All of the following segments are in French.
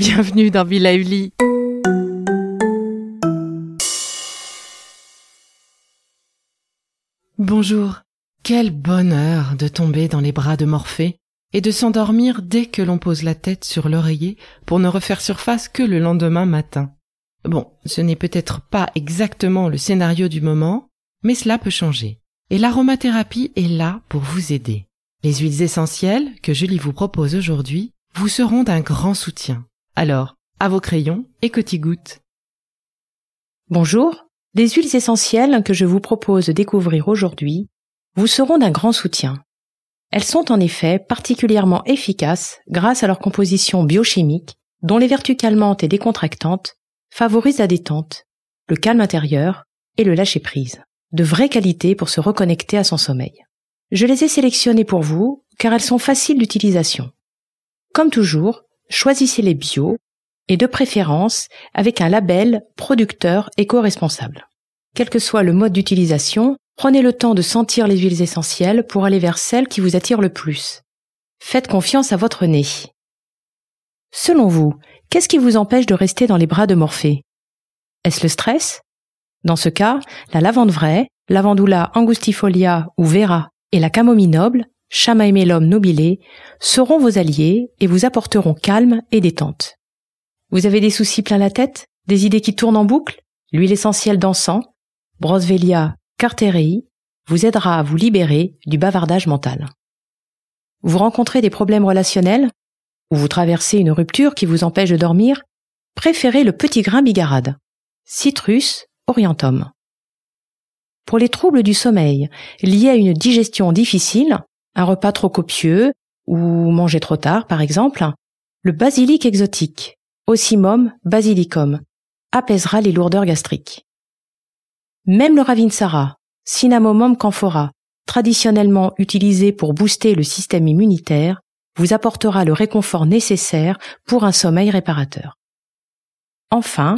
Bienvenue dans Villa Uli. Bonjour. Quel bonheur de tomber dans les bras de Morphée et de s'endormir dès que l'on pose la tête sur l'oreiller pour ne refaire surface que le lendemain matin. Bon, ce n'est peut-être pas exactement le scénario du moment, mais cela peut changer. Et l'aromathérapie est là pour vous aider. Les huiles essentielles que Julie vous propose aujourd'hui vous seront d'un grand soutien. Alors, à vos crayons et gouttes. Bonjour. Les huiles essentielles que je vous propose de découvrir aujourd'hui vous seront d'un grand soutien. Elles sont en effet particulièrement efficaces grâce à leur composition biochimique dont les vertus calmantes et décontractantes favorisent la détente, le calme intérieur et le lâcher-prise. De vraie qualité pour se reconnecter à son sommeil. Je les ai sélectionnées pour vous car elles sont faciles d'utilisation. Comme toujours, choisissez les bio et de préférence avec un label producteur éco-responsable. Quel que soit le mode d'utilisation, prenez le temps de sentir les huiles essentielles pour aller vers celles qui vous attirent le plus. Faites confiance à votre nez. Selon vous, qu'est-ce qui vous empêche de rester dans les bras de Morphée? Est-ce le stress? Dans ce cas, la lavande vraie, lavandula angustifolia ou vera et la camomille noble Chamaemelum nobile, seront vos alliés et vous apporteront calme et détente. Vous avez des soucis plein la tête Des idées qui tournent en boucle L'huile essentielle d'encens, Brosvelia carterei, vous aidera à vous libérer du bavardage mental. Vous rencontrez des problèmes relationnels Ou vous traversez une rupture qui vous empêche de dormir Préférez le petit grain bigarade. Citrus orientum. Pour les troubles du sommeil liés à une digestion difficile, un repas trop copieux ou manger trop tard par exemple, le basilic exotique, Ocimum basilicum, apaisera les lourdeurs gastriques. Même le ravinsara, Cinnamomum camphora, traditionnellement utilisé pour booster le système immunitaire, vous apportera le réconfort nécessaire pour un sommeil réparateur. Enfin,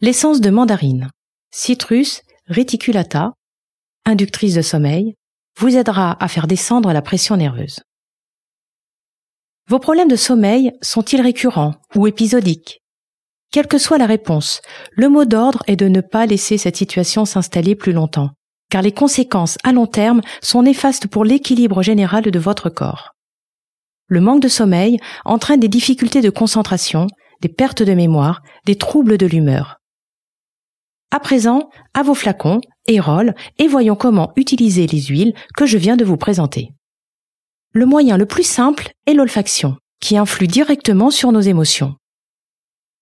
l'essence de mandarine, Citrus reticulata, inductrice de sommeil, vous aidera à faire descendre la pression nerveuse. Vos problèmes de sommeil sont-ils récurrents ou épisodiques? Quelle que soit la réponse, le mot d'ordre est de ne pas laisser cette situation s'installer plus longtemps, car les conséquences à long terme sont néfastes pour l'équilibre général de votre corps. Le manque de sommeil entraîne des difficultés de concentration, des pertes de mémoire, des troubles de l'humeur. À présent, à vos flacons et rôles et voyons comment utiliser les huiles que je viens de vous présenter. Le moyen le plus simple est l'olfaction, qui influe directement sur nos émotions.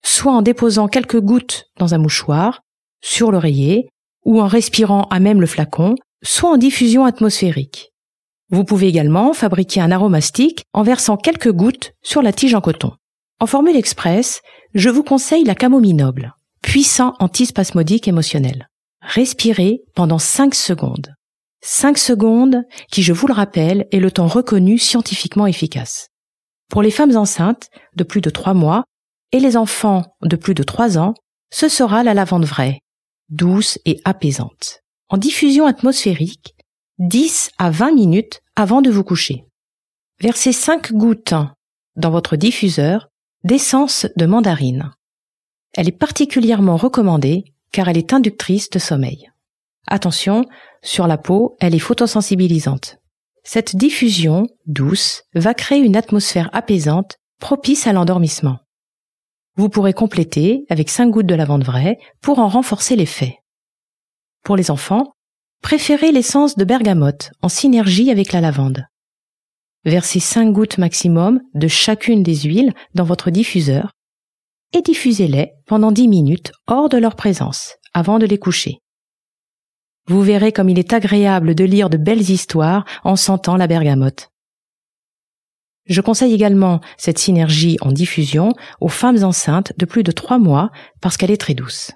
Soit en déposant quelques gouttes dans un mouchoir, sur l'oreiller, ou en respirant à même le flacon, soit en diffusion atmosphérique. Vous pouvez également fabriquer un aromastique en versant quelques gouttes sur la tige en coton. En formule express, je vous conseille la camomille noble puissant antispasmodique émotionnel. Respirez pendant 5 secondes. 5 secondes qui, je vous le rappelle, est le temps reconnu scientifiquement efficace. Pour les femmes enceintes de plus de 3 mois et les enfants de plus de 3 ans, ce sera la lavande vraie, douce et apaisante. En diffusion atmosphérique, 10 à 20 minutes avant de vous coucher. Versez 5 gouttes dans votre diffuseur d'essence de mandarine. Elle est particulièrement recommandée car elle est inductrice de sommeil. Attention, sur la peau, elle est photosensibilisante. Cette diffusion douce va créer une atmosphère apaisante propice à l'endormissement. Vous pourrez compléter avec 5 gouttes de lavande vraie pour en renforcer l'effet. Pour les enfants, préférez l'essence de bergamote en synergie avec la lavande. Versez 5 gouttes maximum de chacune des huiles dans votre diffuseur et diffusez-les pendant 10 minutes hors de leur présence avant de les coucher. Vous verrez comme il est agréable de lire de belles histoires en sentant la bergamote. Je conseille également cette synergie en diffusion aux femmes enceintes de plus de 3 mois parce qu'elle est très douce.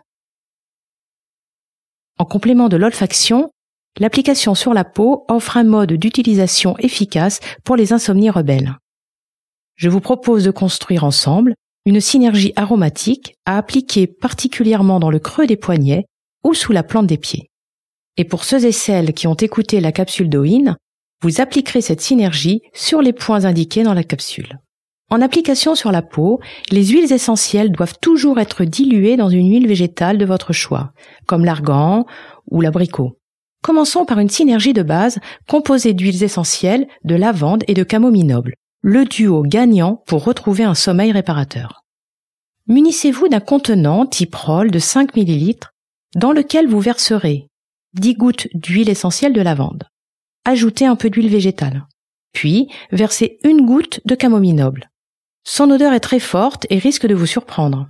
En complément de l'olfaction, l'application sur la peau offre un mode d'utilisation efficace pour les insomnies rebelles. Je vous propose de construire ensemble une synergie aromatique à appliquer particulièrement dans le creux des poignets ou sous la plante des pieds. Et pour ceux et celles qui ont écouté la capsule d'Oin, vous appliquerez cette synergie sur les points indiqués dans la capsule. En application sur la peau, les huiles essentielles doivent toujours être diluées dans une huile végétale de votre choix, comme l'argan ou l'abricot. Commençons par une synergie de base composée d'huiles essentielles, de lavande et de camomille noble, le duo gagnant pour retrouver un sommeil réparateur. Munissez-vous d'un contenant type roll de 5 ml dans lequel vous verserez 10 gouttes d'huile essentielle de lavande. Ajoutez un peu d'huile végétale. Puis, versez une goutte de camomille noble. Son odeur est très forte et risque de vous surprendre.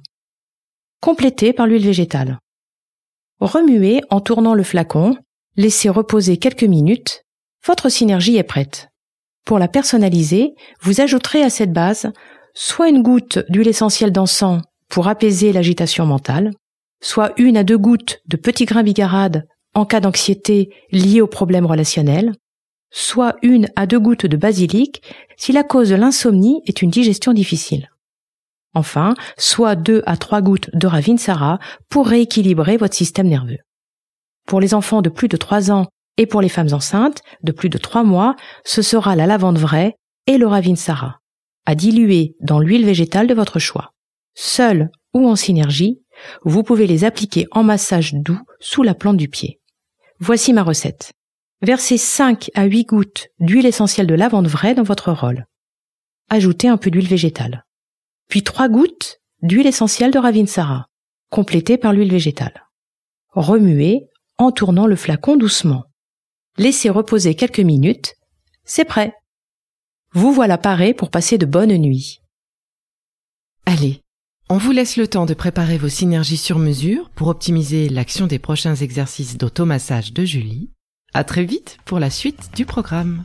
Complétez par l'huile végétale. Remuez en tournant le flacon, laissez reposer quelques minutes. Votre synergie est prête. Pour la personnaliser, vous ajouterez à cette base soit une goutte d'huile essentielle d'encens pour apaiser l'agitation mentale, soit une à deux gouttes de petits grains bigarades en cas d'anxiété liée aux problèmes relationnels, soit une à deux gouttes de basilic si la cause de l'insomnie est une digestion difficile. Enfin, soit deux à trois gouttes de ravinsara pour rééquilibrer votre système nerveux. Pour les enfants de plus de trois ans et pour les femmes enceintes de plus de trois mois, ce sera la lavande vraie et le ravinsara, à diluer dans l'huile végétale de votre choix. Seul ou en synergie, vous pouvez les appliquer en massage doux sous la plante du pied. Voici ma recette. Versez 5 à 8 gouttes d'huile essentielle de lavande vraie dans votre rôle. Ajoutez un peu d'huile végétale. Puis 3 gouttes d'huile essentielle de ravinsara, complétée par l'huile végétale. Remuez en tournant le flacon doucement. Laissez reposer quelques minutes. C'est prêt. Vous voilà paré pour passer de bonnes nuits. Allez, on vous laisse le temps de préparer vos synergies sur mesure pour optimiser l'action des prochains exercices d'automassage de Julie. À très vite pour la suite du programme.